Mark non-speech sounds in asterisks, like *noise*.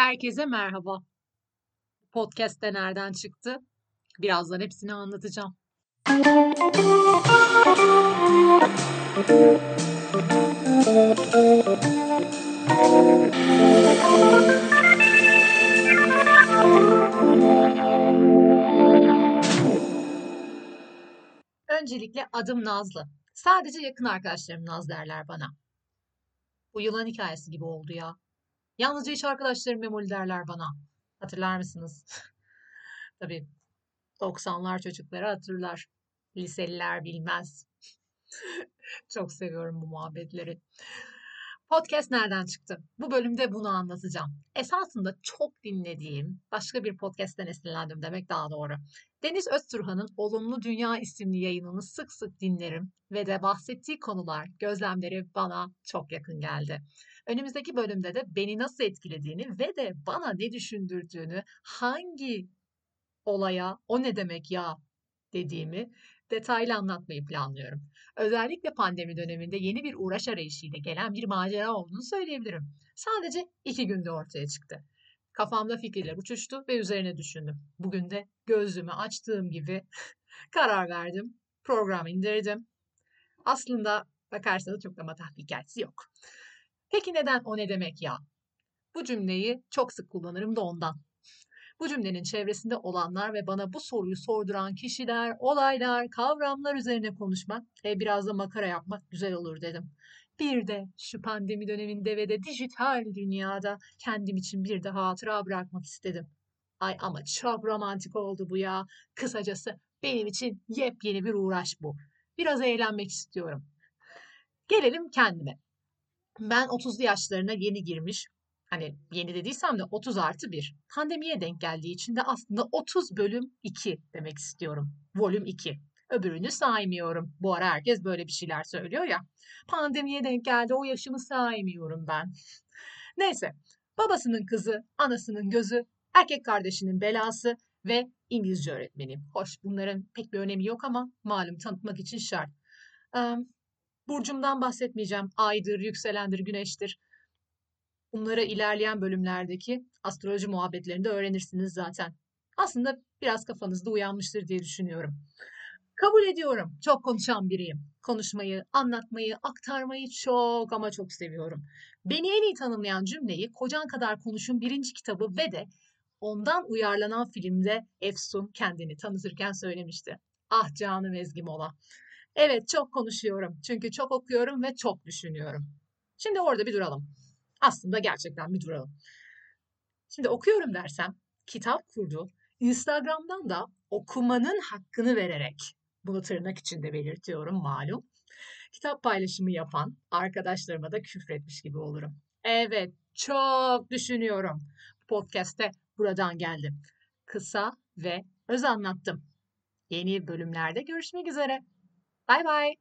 Herkese merhaba. Podcast de nereden çıktı? Birazdan hepsini anlatacağım. Öncelikle adım Nazlı. Sadece yakın arkadaşlarım Naz derler bana. Bu yılan hikayesi gibi oldu ya. Yalnızca iş arkadaşlarım memoli derler bana. Hatırlar mısınız? *laughs* Tabii 90'lar çocukları hatırlar. Liseliler bilmez. *laughs* Çok seviyorum bu muhabbetleri. Podcast nereden çıktı? Bu bölümde bunu anlatacağım. Esasında çok dinlediğim, başka bir podcast'ten esinlendim demek daha doğru. Deniz Özturhan'ın Olumlu Dünya isimli yayınını sık sık dinlerim ve de bahsettiği konular, gözlemleri bana çok yakın geldi. Önümüzdeki bölümde de beni nasıl etkilediğini ve de bana ne düşündürdüğünü, hangi olaya o ne demek ya dediğimi detaylı anlatmayı planlıyorum. Özellikle pandemi döneminde yeni bir uğraş arayışıyla gelen bir macera olduğunu söyleyebilirim. Sadece iki günde ortaya çıktı. Kafamda fikirler uçuştu ve üzerine düşündüm. Bugün de gözümü açtığım gibi *laughs* karar verdim. Program indirdim. Aslında bakarsanız çok da matah bir hikayesi yok. Peki neden o ne demek ya? Bu cümleyi çok sık kullanırım da ondan. Bu cümlenin çevresinde olanlar ve bana bu soruyu sorduran kişiler, olaylar, kavramlar üzerine konuşmak ve biraz da makara yapmak güzel olur dedim. Bir de şu pandemi döneminde ve de dijital dünyada kendim için bir de hatıra bırakmak istedim. Ay ama çok romantik oldu bu ya. Kısacası benim için yepyeni bir uğraş bu. Biraz eğlenmek istiyorum. Gelelim kendime. Ben 30'lu yaşlarına yeni girmiş, hani yeni dediysem de 30 artı 1. Pandemiye denk geldiği için de aslında 30 bölüm 2 demek istiyorum. Volüm 2. Öbürünü saymıyorum. Bu ara herkes böyle bir şeyler söylüyor ya. Pandemiye denk geldi o yaşımı saymıyorum ben. Neyse babasının kızı, anasının gözü, erkek kardeşinin belası ve İngilizce öğretmeniyim. Hoş bunların pek bir önemi yok ama malum tanıtmak için şart. Burcumdan bahsetmeyeceğim. Aydır, yükselendir, güneştir. Bunları ilerleyen bölümlerdeki astroloji muhabbetlerinde öğrenirsiniz zaten. Aslında biraz kafanızda uyanmıştır diye düşünüyorum. Kabul ediyorum. Çok konuşan biriyim. Konuşmayı, anlatmayı, aktarmayı çok ama çok seviyorum. Beni en iyi tanımlayan cümleyi Kocan Kadar Konuş'un birinci kitabı ve de ondan uyarlanan filmde Efsun kendini tanıtırken söylemişti. Ah canım Ezgi Mola. Evet çok konuşuyorum. Çünkü çok okuyorum ve çok düşünüyorum. Şimdi orada bir duralım. Aslında gerçekten bir duralım. Şimdi okuyorum dersem kitap kurdu. Instagram'dan da okumanın hakkını vererek bunu tırnak içinde belirtiyorum malum. Kitap paylaşımı yapan arkadaşlarıma da küfretmiş gibi olurum. Evet, çok düşünüyorum. Podcast'te buradan geldim. Kısa ve öz anlattım. Yeni bölümlerde görüşmek üzere. Bye bye.